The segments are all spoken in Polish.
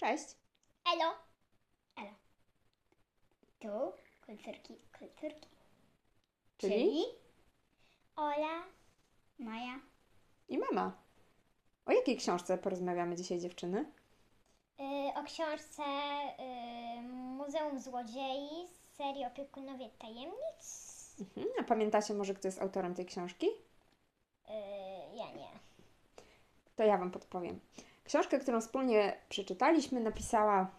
Cześć. Elo. Elo. Tu kulturki, kulturki. Czyli? Ola, Maja. I mama. O jakiej książce porozmawiamy dzisiaj, dziewczyny? Y, o książce y, Muzeum Złodziei z serii Opiekunowie Tajemnic. Mhm. A pamiętacie może, kto jest autorem tej książki? Y, ja nie. To ja Wam podpowiem. Książkę, którą wspólnie przeczytaliśmy, napisała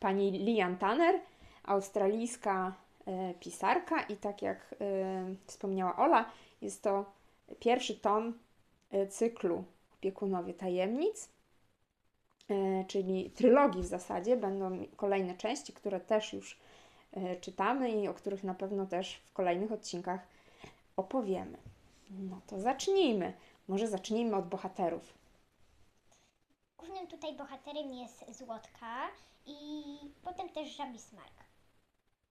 pani Lian Tanner, australijska e, pisarka i tak jak e, wspomniała Ola, jest to pierwszy tom e, cyklu Opiekunowie Tajemnic, czyli trylogii w zasadzie. Będą kolejne części, które też już czytamy i o których na pewno też w kolejnych odcinkach opowiemy. No to zacznijmy. Może zacznijmy od bohaterów. Głównym tutaj bohaterem jest Złotka i potem też Żabi Smark.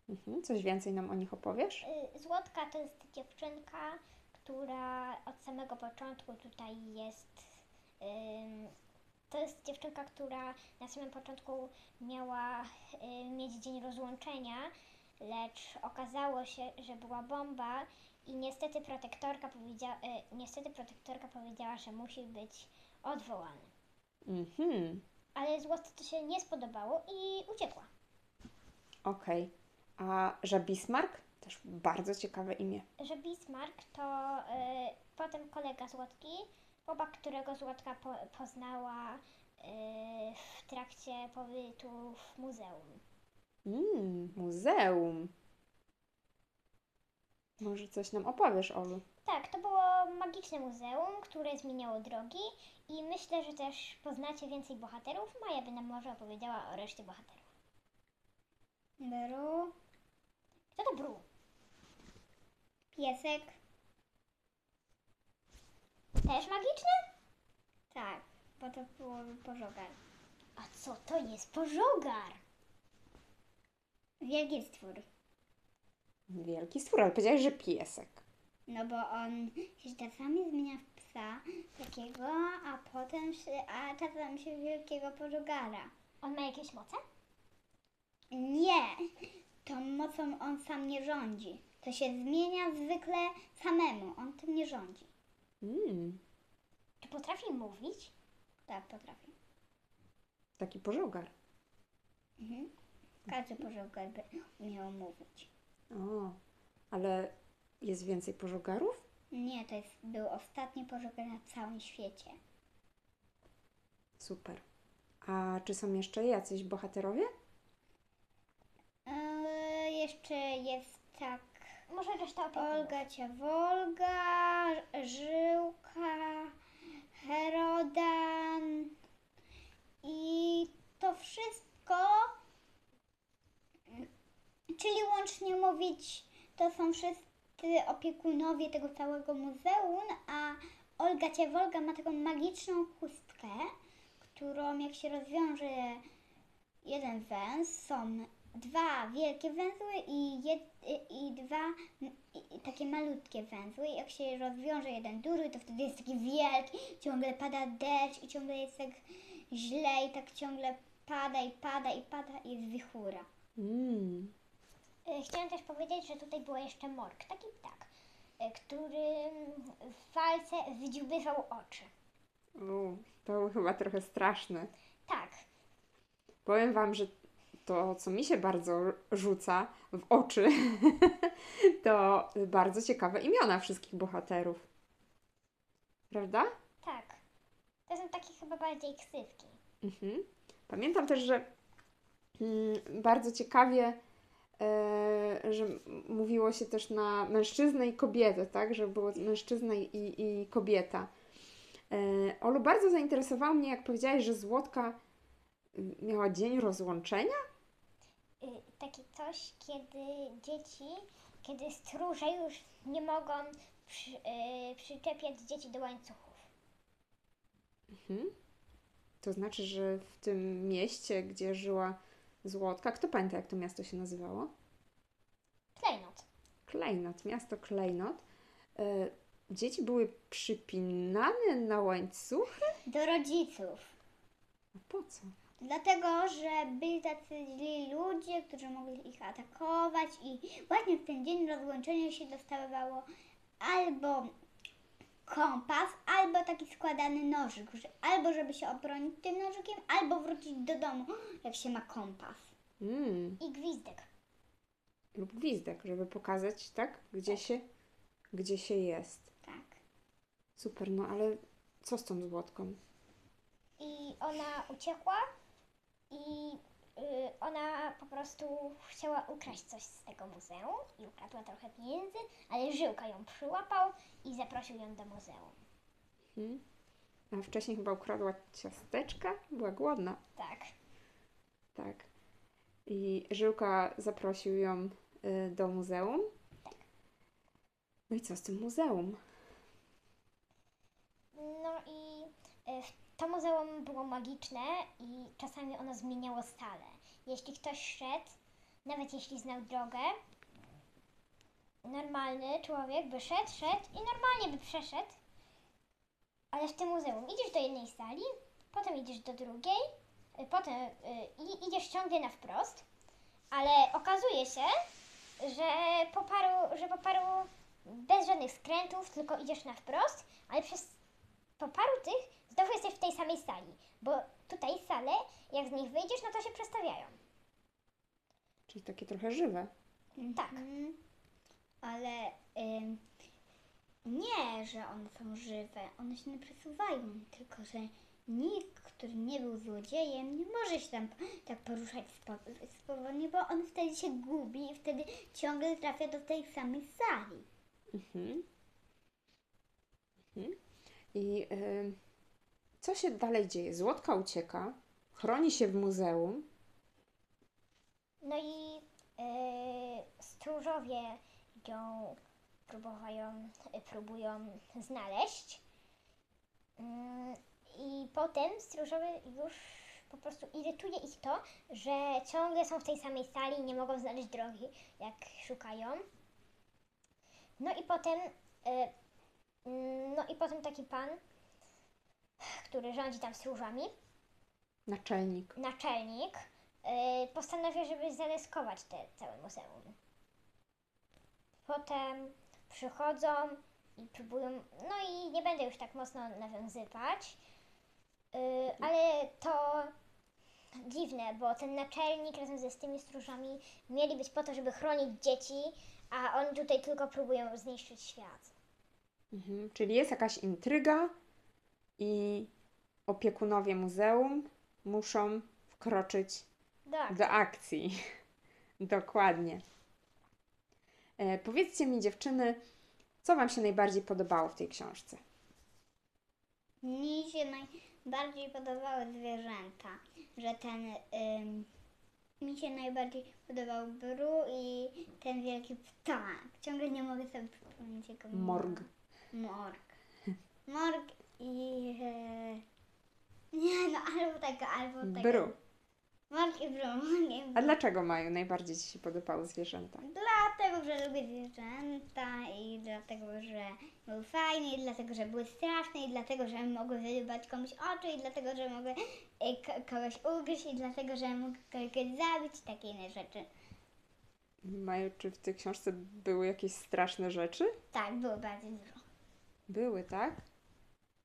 Mhm. Coś więcej nam o nich opowiesz? Y, Złotka to jest dziewczynka, która od samego początku tutaj jest. ym, to jest dziewczynka, która na samym początku miała y, mieć dzień rozłączenia, lecz okazało się, że była bomba i niestety protektorka, powiedzia, y, niestety protektorka powiedziała, że musi być odwołany. Mhm. Ale Złotce to się nie spodobało i uciekła. Okej. A Żabismark? Też bardzo ciekawe imię. że Bismarck to y, potem kolega Złotki, chłopak, którego Złotka po, poznała y, w trakcie pobytu w muzeum. Mm, muzeum. Może coś nam opowiesz, Olu? Tak, to było magiczne muzeum, które zmieniało drogi i myślę, że też poznacie więcej bohaterów. Maja by nam może opowiedziała o reszcie bohaterów. Bru, Kto to Bru? piesek, Też magiczny? tak, bo to było pożogar. A co to jest pożogar? Wielki stwór, Wielki stwór, ale powiedziałeś, że piesek. no bo on się czasami zmienia w psa takiego, a potem się, a czasem się w wielkiego pożogara. On ma jakieś moce? Nie, tą mocą on sam nie rządzi. To się zmienia zwykle samemu, on tym nie rządzi. Mm, Czy potrafi mówić? Tak, potrafi. taki pożogar. Mhm. Każdy pożogar by umiał mówić. O, ale jest więcej pożogarów? Nie, to jest, był ostatni pożogar na całym świecie. Super. A czy są jeszcze jacyś bohaterowie? Eee, jeszcze jest tak Może reszta opiekunów? Olga Ciawolga, Żyłka, Herodan i to wszystko, czyli łącznie mówić, to są wszyscy opiekunowie tego całego muzeum, a Olga Ciawolga ma taką magiczną chustkę, którą jak się rozwiąże jeden węz, są dwa wielkie węzły i, jed, i, dwa i, takie malutkie węzły. Jak się rozwiąże jeden duży, to wtedy jest taki wielki, ciągle pada deszcz i ciągle jest tak źle i tak ciągle pada i pada i pada i jest wichura. Mm, Chciałam też powiedzieć, że tutaj był jeszcze morg, taki ptak, y, który w walce wydziubywał oczy. u, to chyba trochę straszne. Tak, Powiem Wam, że to, co mi się bardzo rzuca w oczy, to bardzo ciekawe imiona wszystkich bohaterów. Prawda? tak. To są takie chyba bardziej ksywki. Mhm. Pamiętam też, że mm, bardzo ciekawie, e, że m- mówiło się też na mężczyznę i kobietę, tak? Że było mężczyzna i, i kobieta. E, Olu, bardzo zainteresowało mnie, jak powiedziałaś, że Złotka miała dzień rozłączenia. Y, Takie coś, kiedy dzieci, kiedy stróże już nie mogą przy, y, przyczepiać dzieci do łańcuchów. Mhm. To znaczy, że w tym mieście, gdzie żyła Złotka, kto pamięta, jak to miasto się nazywało? Klejnot. Klejnot, miasto Klejnot. E, dzieci były przypinane na łańcuchy? Do rodziców. A po co? Dlatego, że byli tacy źli ludzie, którzy mogli ich atakować i właśnie w ten dzień rozłączenia się dostawało albo kompas, albo taki składany nożyk, albo żeby się obronić tym nożykiem, albo wrócić do domu, jak się ma kompas. Mm, I gwizdek. lub gwizdek, żeby pokazać, tak? Gdzie się, gdzie się jest. Tak. Super, no ale co z tą złotką? I ona uciekła i ona po prostu chciała ukraść coś z tego muzeum i ukradła trochę pieniędzy, ale Żyłka ją przyłapał i zaprosił ją do muzeum. Hmm? A wcześniej chyba ukradła ciasteczka? Była głodna. Tak. Tak. I Żyłka zaprosił ją y, do muzeum. No i co z tym muzeum? No i y, to muzeum było magiczne i czasami ono zmieniało salę. Jeśli ktoś szedł, nawet jeśli znał drogę, normalny człowiek by szedł, szedł i normalnie by przeszedł. Ale w tym muzeum idziesz do jednej sali, potem idziesz do drugiej, y, potem y, idziesz ciągle na wprost, ale okazuje się, że po paru, że po paru bez żadnych skrętów, tylko idziesz na wprost, ale przez po paru tych znowu jesteś w tej samej sali, bo tutaj sale, jak z nich wyjdziesz, no to się przestawiają. Czyli takie trochę żywe. Tak. Mhm. Ale ym, nie, że one są żywe, one się nie przesuwają, tylko że nikt, który nie był złodziejem, nie może się tam tak poruszać spo- swobodnie, bo on wtedy się gubi i wtedy ciągle trafia do tej samej sali. Mhm. Mhm. I y, co się dalej dzieje? Złotka ucieka, chroni się w muzeum. No i yy, stróżowie ją próbują, próbują znaleźć. Mm, I potem stróżowie już po prostu irytuje ich to, że ciągle są w tej samej sali i nie mogą znaleźć drogi, jak szukają. No i potem, y, mm, no i potem taki pan, który rządzi tam stróżami, Naczelnik. naczelnik, y, postanawia, żeby zadeskować te całe muzeum. Potem przychodzą i próbują, no i nie będę już tak mocno nawiązywać, y, ale to dziwne, bo ten naczelnik razem ze z tymi stróżami mieli być po to, żeby chronić dzieci, a oni tutaj tylko próbują zniszczyć świat. Mhm. Czyli jest jakaś intryga i opiekunowie muzeum muszą wkroczyć Tak. do akcji. Dokładnie. E, powiedzcie mi, dziewczyny, co Wam się najbardziej podobało w tej książce? Mi się najbardziej podobały zwierzęta, że ten, ym, mi się najbardziej podobał Bru i ten wielki ptak. Ciągle nie mogę sobie przypomnieć jego. Morg. Morg. Morg i... E, nie no, albo tego, albo tego. Bru. Morg i Bru. Morg i A dlaczego Maju najbardziej Ci się podobały zwierzęta? Dlatego, że lubię zwierzęta i dlatego, że były fajne i dlatego, że były straszne i dlatego, że mogły wyrybać komuś oczy i dlatego, że mogły e, ko- kogoś ugryźć i dlatego, że mógł kogoś zabić i takie inne rzeczy. Maju, czy w tej książce były jakieś straszne rzeczy? Tak, było bardzo dużo. Były, tak?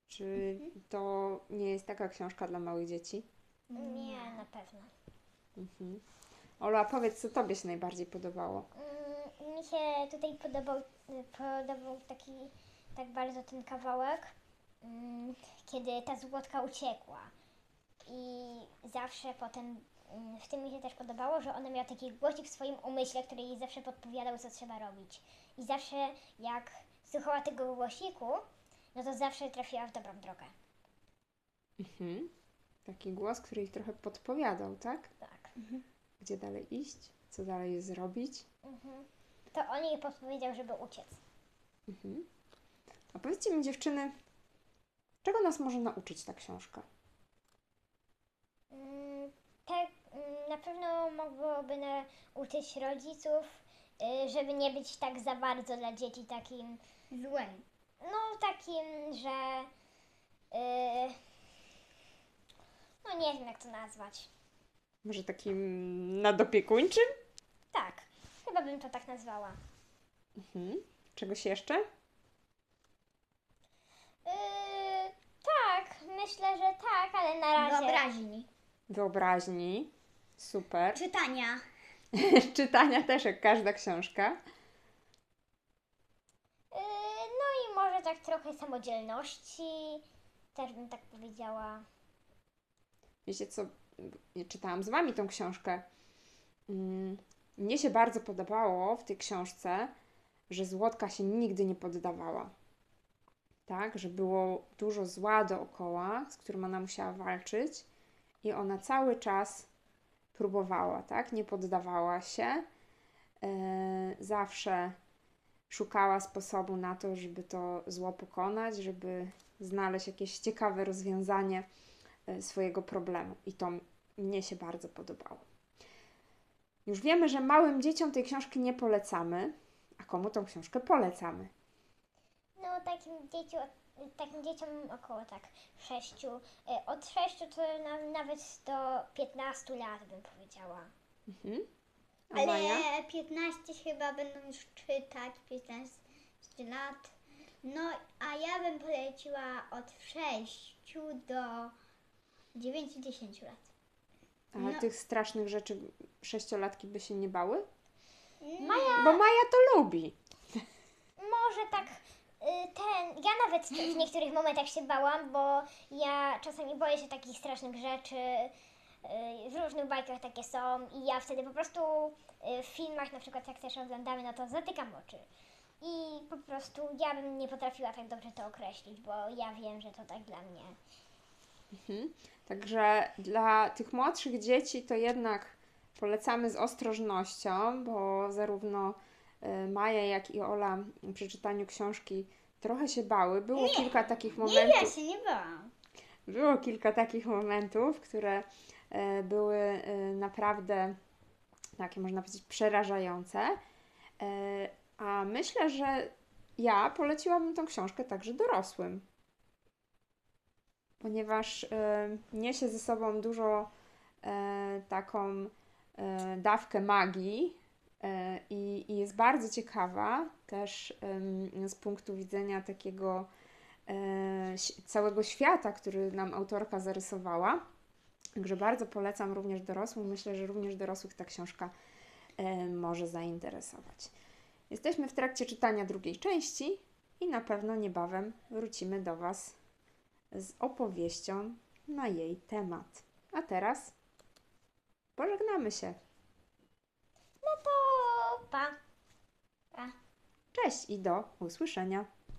Czy to nie jest taka książka dla małych dzieci? Nie, na pewno. Mhm. Ola, powiedz, co Tobie się najbardziej podobało? Mm, Mi się tutaj podobał, podobał taki tak bardzo ten kawałek, mm, kiedy ta złotka uciekła. I zawsze potem, mm, w tym mi się też podobało, że ona miała taki głosik w swoim umyśle, który jej zawsze podpowiadał, co trzeba robić. I zawsze jak słuchała tego głosiku, no to zawsze trafiła w dobrą drogę. Mhm. Taki głos, który ich trochę podpowiadał, tak? Tak. Gdzie dalej iść? Co dalej zrobić? Mhm. To on jej podpowiedział, żeby uciec. Mhm. A powiedzcie mi, dziewczyny, czego nas może nauczyć ta książka? Mm, Tak, mm, na pewno mogłoby nauczyć rodziców, y, żeby nie być tak za bardzo dla dzieci takim, Złem. No takim, że y, no nie wiem jak to nazwać. Może takim nadopiekuńczym? Tak, chyba bym to tak nazwała. Mhm. Czegoś jeszcze? Yy, tak, myślę, że tak, ale na razie. Wyobraźni. Wyobraźni. Super. Czytania. Czytania też, jak każda książka. Yy, no i może tak trochę samodzielności, też bym tak powiedziała. Wiecie co, czytałam z Wami tą książkę. Mm, Mnie się bardzo podobało w tej książce, że Złotka się nigdy nie poddawała. Tak, że było dużo zła dookoła, z którym ona musiała walczyć i ona cały czas próbowała, tak, nie poddawała się. E, zawsze szukała sposobu na to, żeby to zło pokonać, żeby znaleźć jakieś ciekawe rozwiązanie e, swojego problemu. I to mnie się bardzo podobało. Już wiemy, że małym dzieciom tej książki nie polecamy, a komu tą książkę polecamy? No takim, dzieciu, takim dzieciom około tak 6, od 6 to na, nawet do 15 lat bym powiedziała. Mhm. A Maja? Ale 15 chyba będą już czytać, 15 lat. No, a ja bym poleciła od 6 do 9-10 lat. A no. tych strasznych rzeczy sześciolatki by się nie bały? Maja, Bo Maja to lubi. może tak y, ten, ja nawet w niektórych momentach się bałam, bo ja czasami boję się takich strasznych rzeczy, w różnych bajkach takie są i ja wtedy po prostu y, w filmach na przykład jak też oglądamy, no to zatykam oczy. I po prostu ja bym nie potrafiła tak dobrze to określić, bo ja wiem, że to tak dla mnie. Mhm. Także dla tych młodszych dzieci to jednak polecamy z ostrożnością, bo zarówno y, Maja, jak i Ola przy czytaniu książki trochę się bały. Było kilka takich Nie, momentów. ja się nie bałam. Było kilka takich momentów, które były e, naprawdę takie, można powiedzieć, przerażające. E, a myślę, że ja poleciłabym tą książkę także dorosłym, ponieważ e, niesie ze sobą dużo e, taką e, dawkę magii e, i, i jest bardzo ciekawa też z punktu widzenia takiego e, całego świata, który nam autorka zarysowała. Także bardzo polecam również dorosłym. Myślę, że również dorosłych ta książka e, może zainteresować. Jesteśmy w trakcie czytania drugiej części i na pewno niebawem wrócimy do Was z opowieścią na jej temat. A teraz pożegnamy się. No to pa! Pa. Cześć i do usłyszenia.